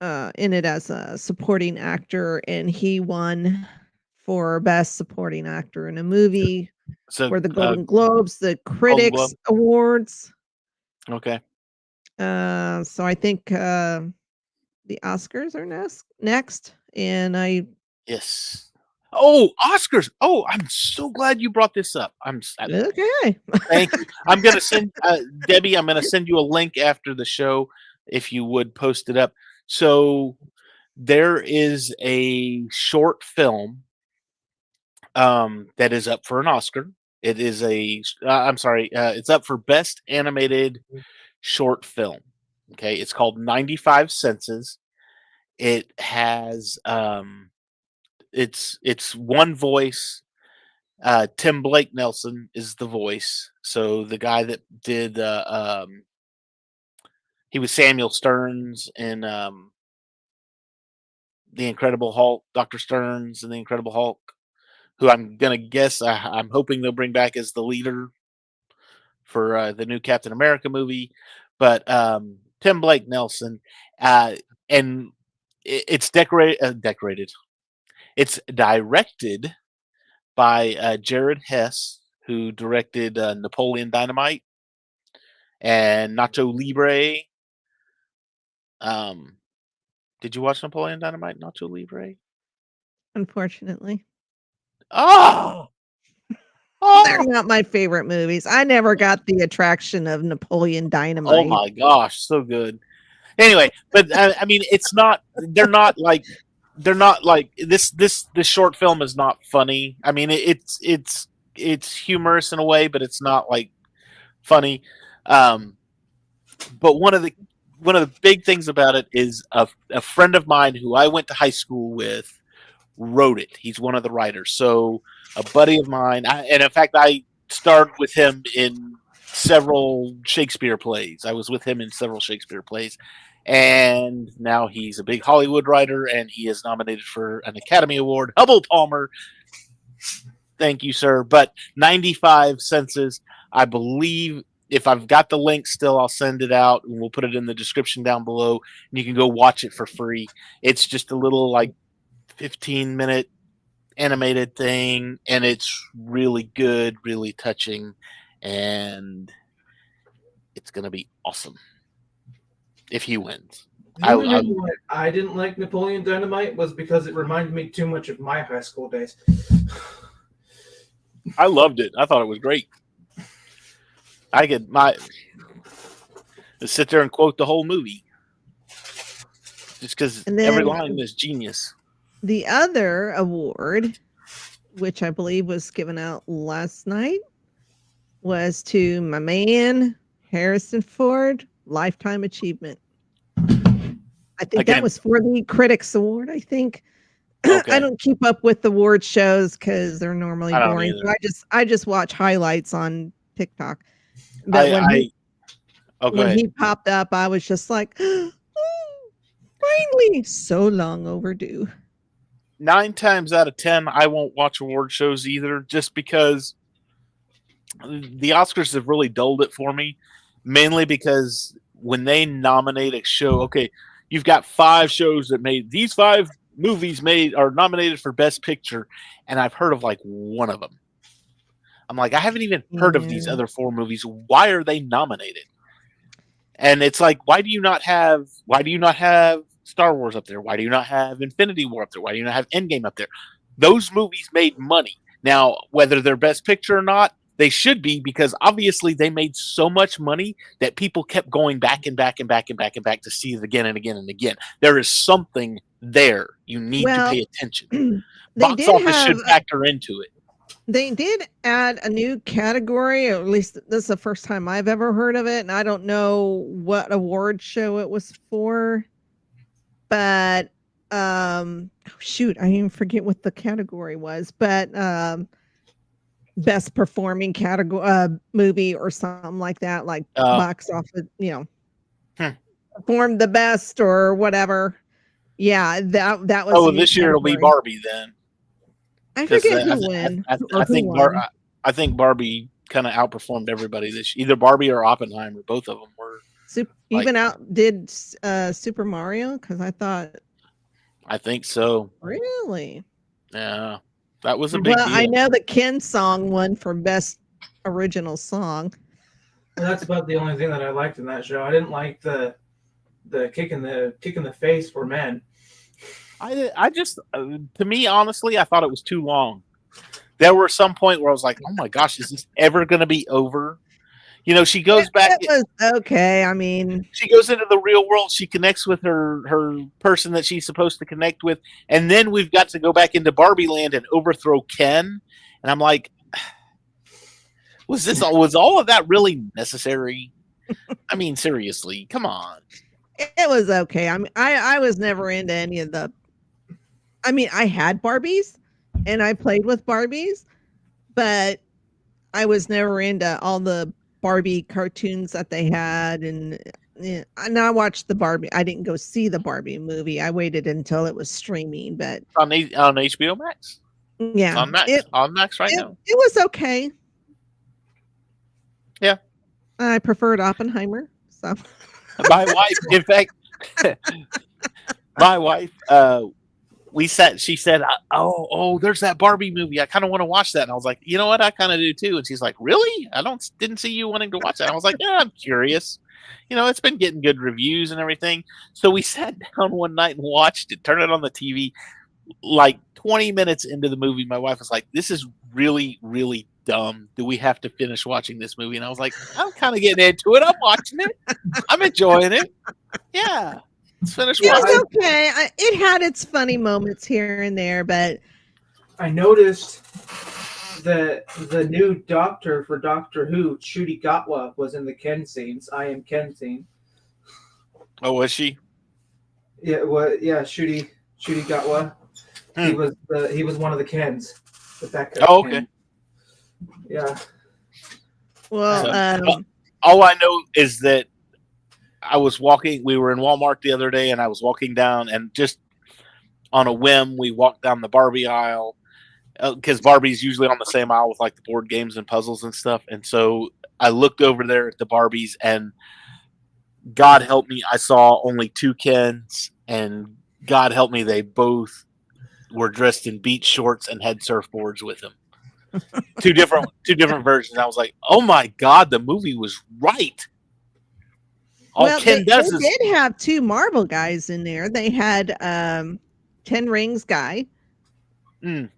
uh in it as a supporting actor and he won for best supporting actor in a movie so for the uh, Golden Globes, the Critics Globe. Awards. okay Uh so I think uh the Oscars are next next and I yes oh oscars oh i'm so glad you brought this up i'm s- I- okay. Thank you. I'm gonna send uh, Debbie. I'm gonna send you a link after the show if you would post it up. So there is a short film um, that is up for an Oscar. It is a. Uh, I'm sorry. Uh, it's up for best animated short film. Okay, it's called 95 Senses. It has um, it's it's one voice uh, Tim Blake Nelson is the voice. So the guy that did uh, um, he was Samuel Sterns in um, the Incredible Hulk, Doctor Sterns and the Incredible Hulk, who I'm gonna guess I, I'm hoping they'll bring back as the leader for uh, the new Captain America movie. But um, Tim Blake Nelson, uh, and it, it's uh, decorated. It's directed by uh, Jared Hess, who directed uh, Napoleon Dynamite and Nacho Libre. Um, did you watch Napoleon Dynamite, Nacho Libre? Unfortunately. Oh, oh! They're Oh, not my favorite movies. I never got the attraction of Napoleon Dynamite. oh my gosh, so good. Anyway, but I, I mean, it's not. They're not like. They're not like this. This this short film is not funny. I mean, it, it's it's it's humorous in a way, but it's not like funny. Um, but one of the one of the big things about it is a, a friend of mine who I went to high school with wrote it. He's one of the writers. So a buddy of mine, I, and in fact, I starred with him in several Shakespeare plays. I was with him in several Shakespeare plays. And now he's a big Hollywood writer and he is nominated for an Academy Award. Hubbel Palmer. Thank you, sir. But 95 senses, I believe if I've got the link still, I'll send it out and we'll put it in the description down below. And you can go watch it for free. It's just a little like 15 minute animated thing and it's really good, really touching, and it's gonna be awesome if he wins. I- only I- I didn't like Napoleon Dynamite was because it reminded me too much of my high school days. I loved it. I thought it was great. I could my to sit there and quote the whole movie. Just because And every line is genius. The other award, which I believe was given out last night, was to my man Harrison Ford Lifetime Achievement. I think Again- that was for the Critics Award. I think. Okay. I don't keep up with the award shows because they're normally I boring. So. I just I just watch highlights on TikTok. But I, when, I he, oh when ahead. he popped up, I was just like, oh, finally, so long overdue. nine times out of ten, I won't watch award shows either, just because the Oscars have really dulled it for me. Mainly because when they nominate a show, okay, you've got five shows that made these five movies made are nominated for Best Picture, and I've heard of like one of them. I'm like, I haven't even heard of these other four movies. Why are they nominated? And it's like, why do you not have? Why do you not have Star Wars up there? Why do you not have Infinity War up there? Why do you not have Endgame up there? Those movies made money. Now, whether they're Best Picture or not, they should be because obviously they made so much money that people kept going back and back and back and back and back to see it again and again and again. There is something there. You need Well, to pay attention. They Box office should factor into it. They did add a new category, or at least this is the first time I've ever heard of it, and I don't know what award show it was for. But um oh, shoot, I even forget what the category was, but um best performing category uh movie or something like that, like Uh, box office, you know. Hmm. Performed the best or whatever. Yeah, that that was Oh, new this year it'll be. Barbie then. I forget who won. I, I, or I think won. I, I think Barbie kind of outperformed everybody this year. either Barbie or Oppenheimer. Both of them were. Sup- Like- even out did uh Super Mario because I thought I think so. really Yeah, that was a big well deal. I know the Ken song won for best original song. And that's about the only thing that I liked in that show. I didn't like the the kick in the kick in the face for men. I I just uh, to me honestly, I thought it was too long. There were some point where I was like, "Oh my gosh, is this ever going to be over?" You know, she goes It- back. It was okay. I mean, she goes into the real world. She connects with her her person that she's supposed to connect with, and then we've got to go back into Barbie Land and overthrow Ken. And I'm like, was this all? Was all of that really necessary? I mean, seriously, come on. it, was okay. I mean, I I was never into any of the. I mean, I had Barbies, and I played with Barbies, but I was never into all the Barbie cartoons that they had, and yeah, and I watched the Barbie. I didn't go see the Barbie movie. I waited until it was streaming, but On on HBO Max, yeah, It's on Max, it, on Max right it, now. it was okay. Yeah. I preferred Oppenheimer. So my wife in fact my wife uh we sat she said uh, oh oh there's that barbie movie i kind of want to watch that and i was like you know what i kind of do too and she's like really i don't didn't see you wanting to watch that i was like yeah i'm curious you know it's been getting good reviews and everything so we sat down one night and watched it turned it on the tv like 20 minutes into the movie my wife was like this is really really dumb. Do we have to finish watching this movie?" And I was like, "I'm kind of getting into it. I'm watching it. I'm enjoying it. Yeah, let's finish It was okay. I, it had its funny moments here and there, but I noticed that the new doctor for Doctor Who, Ncuti Gatwa, was in the Ken scenes. I am Ken scene. Oh, was she? Yeah, what? Yeah, Ncuti Ncuti Gatwa. He Hmm. was the he was one of the Kens. The backup Oh, okay. Ken. Yeah. well, So- um, all I know is that I was walking. We were in Walmart the other day, and I was walking down, and just on a whim, we walked down the Barbie aisle uh, because Barbie's usually on the same aisle with like the board games and puzzles and stuff. And so I looked over there at the Barbies, and God help me, I saw only two Kens, and God help me, they both were dressed in beach shorts and had surfboards with them. two different, two different versions. I was like, oh my God, the movie was right. All well, Ken they, does they is did have two Marvel guys in there. They had um, Ten Rings guy, Mm.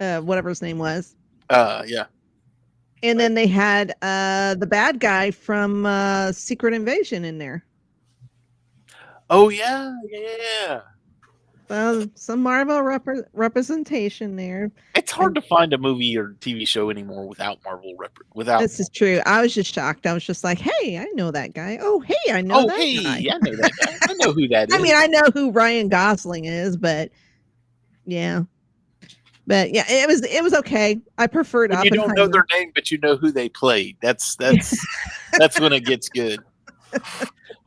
uh, whatever his name was, uh, yeah. and then they had uh, the bad guy from uh, Secret Invasion in there. Oh yeah, yeah. Well, some Marvel repre- representation there. It's hard to find a movie or TV show anymore without Marvel rep- without. This is true. I was just shocked. I was just like, "Hey, I know that guy. Oh, hey, I know oh that hey, guy." I know that guy. I know who that is. I mean, I know who Ryan Gosling is, but yeah, but yeah, it was it was okay. I preferred when you don't know their name, but you know who they played. That's that's that's when it gets good.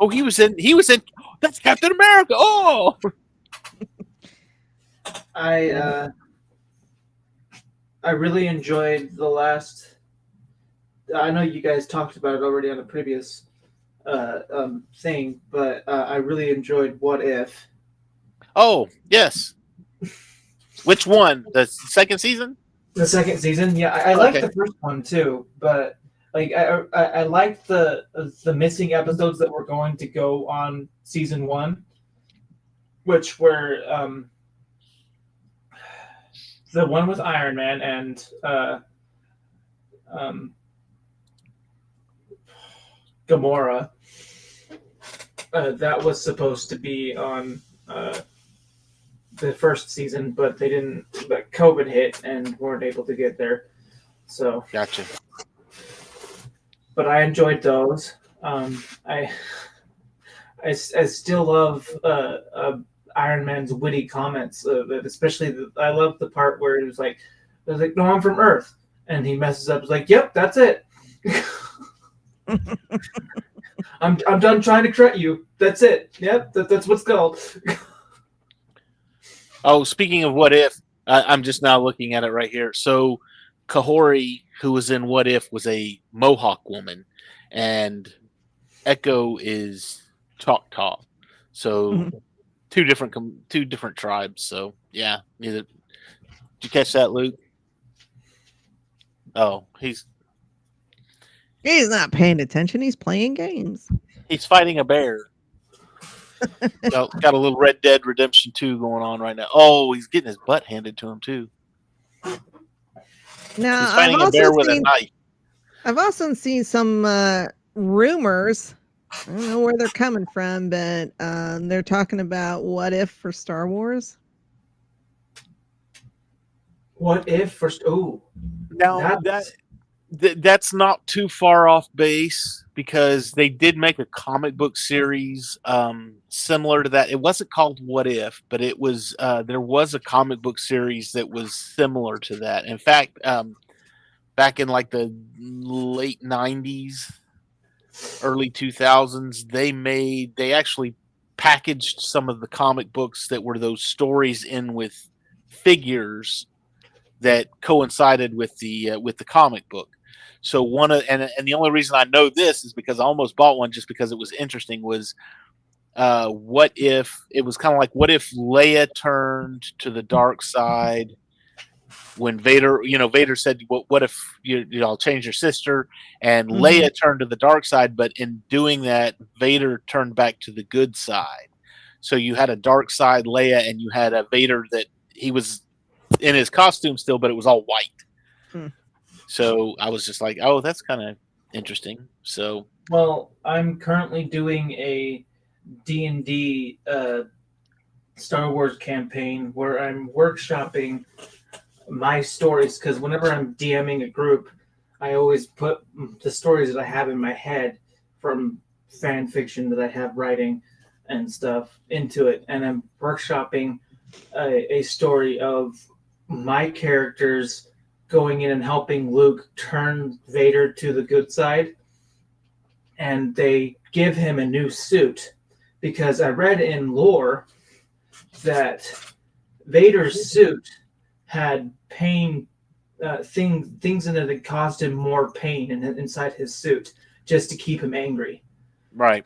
Oh, he was in. He was in. That's Captain America. Oh, I uh, I really enjoyed the last. I know you guys talked about it already on a previous uh, um, thing, but uh, I really enjoyed What If. oh yes. Which one? The second season? The second season, yeah, I, I liked Okay. the first one too, but like I, I, I liked the the missing episodes that were going to go on season one, which were um, the one with Iron Man and uh, um, Gamora. Uh, that was supposed to be on uh, the first season, but they didn't. But COVID hit and weren't able to get there. So, Gotcha. but I enjoyed those. Um, I, I, I still love uh, uh, Iron Man's witty comments, uh, especially the, I love the part where he was like, "I was like, no, I'm from Earth," and he messes up. He's like, "Yep, that's it." I'm, I'm done trying to correct you. That's it. Yep, that, that's what's called. Oh, speaking of what if, I, I'm just now looking at it right here. So, Kahori, who was in What If, was a Mohawk woman, and Echo is Choctaw. So, Mhm. Two different com- two different tribes. So, yeah. Either did you catch that, Luke? Oh, he's He's not paying attention. He's playing games. he's fighting a bear. got, got a little Red Dead Redemption 2 going on right now. Oh, he's getting his butt handed to him too. Now, He's I've a also, bear with a seen, knife. I've also seen some uh, rumors. I don't know where they're coming from, but um, they're talking about what if for Star Wars. What if for Oh, Now that That's- th- that's not too far off base because they did make a comic book series um, similar to that. It wasn't called What If, but it was uh, there was a comic book series that was similar to that. In fact, um, back in like the late '90s, early 2000s, they made they actually packaged some of the comic books that were those stories in with figures that coincided with the uh, with the comic book. So one of and and the only reason I know this is because I almost bought one just because it was interesting. Was uh, what if it was kind of like what if Leia turned to the dark side when Vader, you know, Vader said, "What, what if you, you know, I'll change your sister?" And Mhm. Leia turned to the dark side, but in doing that, Vader turned back to the good side. So you had a dark side Leia, and you had a Vader that he was in his costume still, but it was all white. Hmm. So I was just like, oh, that's kind of interesting. So Well, I'm currently doing a D and D uh, Star Wars campaign where I'm workshopping my stories because whenever I'm DMing a group, I always put the stories that I have in my head from fan fiction that I have writing and stuff into it, and I'm workshopping a, a story of my characters going in and helping Luke turn Vader to the good side. And they give him a new suit because I read in lore that Vader's suit had pain uh, thing things in it that caused him more pain in, inside his suit just to keep him angry. Right,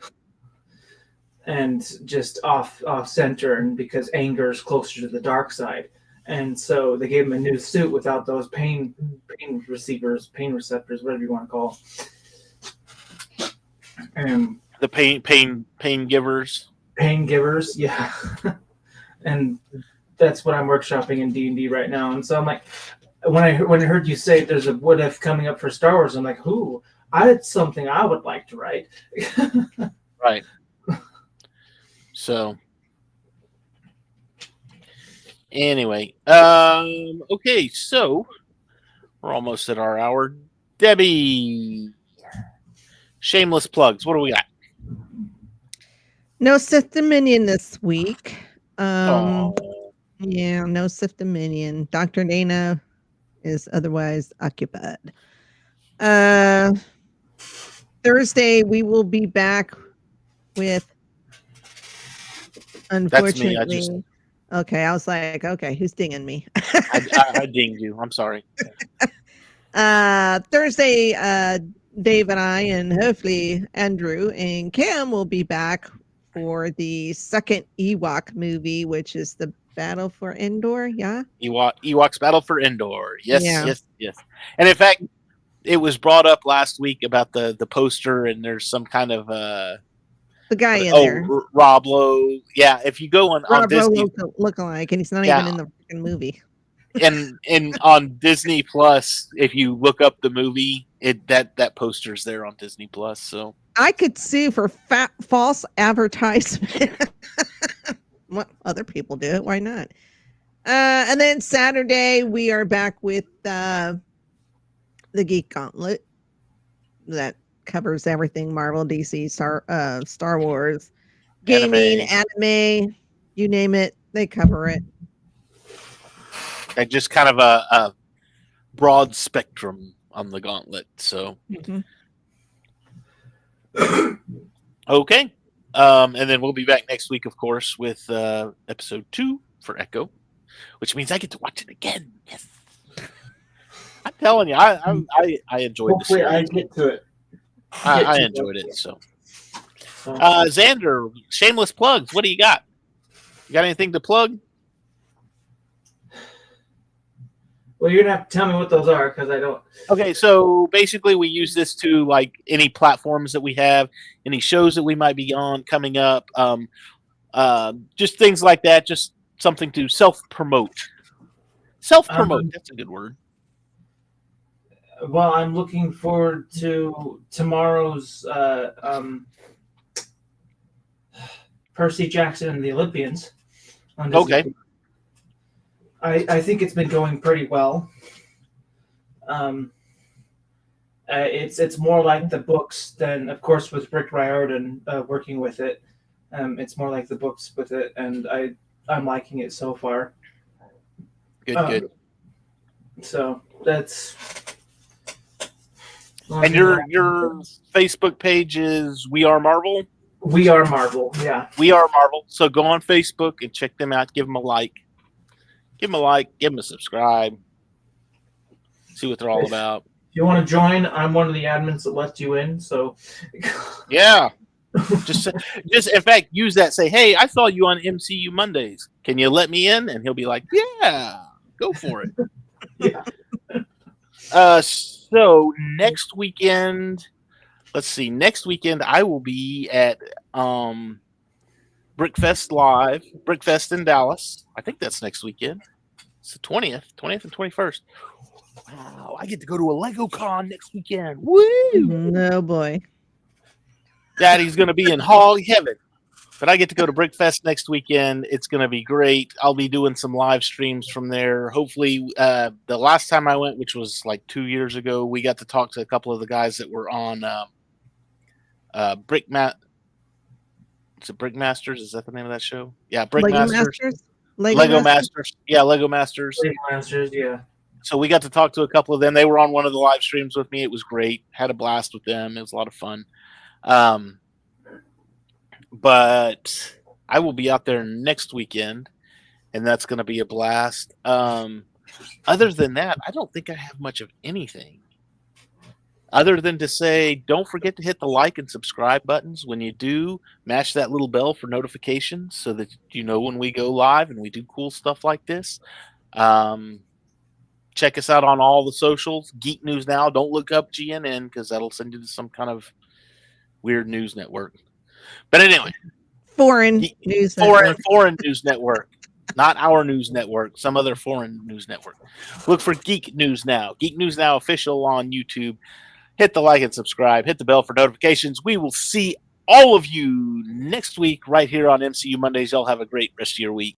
and just off off center and because anger is closer to the dark side. And so they gave him a new suit without those pain pain receivers pain receptors whatever you want to call and the pain pain pain givers. pain givers yeah. And that's what i'm workshopping in d&d right now and so i'm like when i when i heard you say there's a what if coming up for star wars i'm like who i had something i would like to write Right. so anyway, um, okay, so we're almost at our hour. Debbie, shameless plugs. What do we got? No Sith Dominion this week. Um, Oh, Yeah, no Sith Dominion. Dr. Dana is otherwise occupied. Uh, Thursday, we will be back with. Unfortunately. just- Okay, I was like, okay, who's dinging me? I, I, I dinged you. I'm sorry. uh, Thursday, uh, Dave and I, and hopefully Andrew and Cam will be back for the second Ewok movie, which is the Battle for Endor. Yeah. Ewok, Ewoks Battle for Endor. Yes, Yeah. yes, yes. And in fact, it was brought up last week about the the poster, and there's some kind of uh The guy in oh there. R- Rob Lowe. Yeah, if you go on, on Rob Lowe Disney look, look alike, and he's not Yeah. even in the freaking movie. and and on Disney Plus, if you look up the movie, it that that poster's there on Disney Plus. So I could sue for fat false advertisement. what other people do it? Why not? Uh, and then Saturday we are back with uh, the Geek Gauntlet that covers everything Marvel, DC, Star uh, Star Wars, gaming, anime, you name it, they cover it. like just kind of a, a broad spectrum on the gauntlet. So okay, um, and then we'll be back next week, of course, with uh, episode two for Echo, which means I get to watch it again. Yes. I'm telling you, I I, I, I enjoyed hopefully i series. get to it I, I enjoyed it. So- uh, Xander, shameless plugs. What do you got? You got anything to plug? Well you're gonna have to tell me what those are because i don't Okay, so basically, we use this to like any platforms that we have, any shows that we might be on coming up, um, uh, just things like that. Just something to self promote. Self promote. Um, that's a good word. Well, I'm looking forward to tomorrow's uh, um, Percy Jackson and the Olympians. on Disney. Okay. I, I think it's been going pretty well. Um, uh, it's it's more like the books than, of course, with Rick Riordan uh, working with it. Um, it's more like the books with it, and I I'm liking it so far. Good, um, good. So that's. And your your Facebook page is We Are Marvel. We are Marvel, yeah. We Are Marvel. So go on Facebook and check them out. Give them a like. Give them a like. Give them a subscribe. See what they're all about. If you want to join, I'm one of the admins that lets you in. So, Yeah. just just in fact use that say hey i saw you on mcu mondays can you let me in and he'll be like yeah go for it yeah. uh so next weekend let's see next weekend i will be at um brickfest live brickfest in dallas i think that's next weekend it's the 20th 20th and 21st Wow, I get to go to a Lego Con next weekend. Woo! No boy. Daddy's going to be in hog heaven. But I get to go to Brickfest next weekend. It's going to be great. I'll be doing some live streams from there. Hopefully, uh, the last time I went, which was like two years ago, we got to talk to a couple of the guys that were on um, uh, Brick Mat. Is it Brick Masters? Is that the name of that show? Yeah, Brick Lego Masters. Masters. Lego, Masters. Yeah, Lego Masters. Lego Masters, yeah. So we got to talk to a couple of them. They were on one of the live streams with me. It was great. Had a blast with them. It was a lot of fun. Um, but I will be out there next weekend, and that's going to be a blast. Um, other than that, I don't think I have much of anything. Other than to say, don't forget to hit the like and subscribe buttons. When you do, mash that little bell for notifications so that you know when we go live and we do cool stuff like this. Um, check us out on all the socials. Geek News Now. Don't look up GNN because that'll send you to some kind of weird news network. But anyway, Foreign news. foreign network. foreign news network, not our news network, some other foreign news network. Look for Geek News Now. Geek News Now official on YouTube. Hit the like and subscribe. Hit the bell for notifications. We will see all of you next week right here on MCU Mondays. Y'all have a great rest of your week.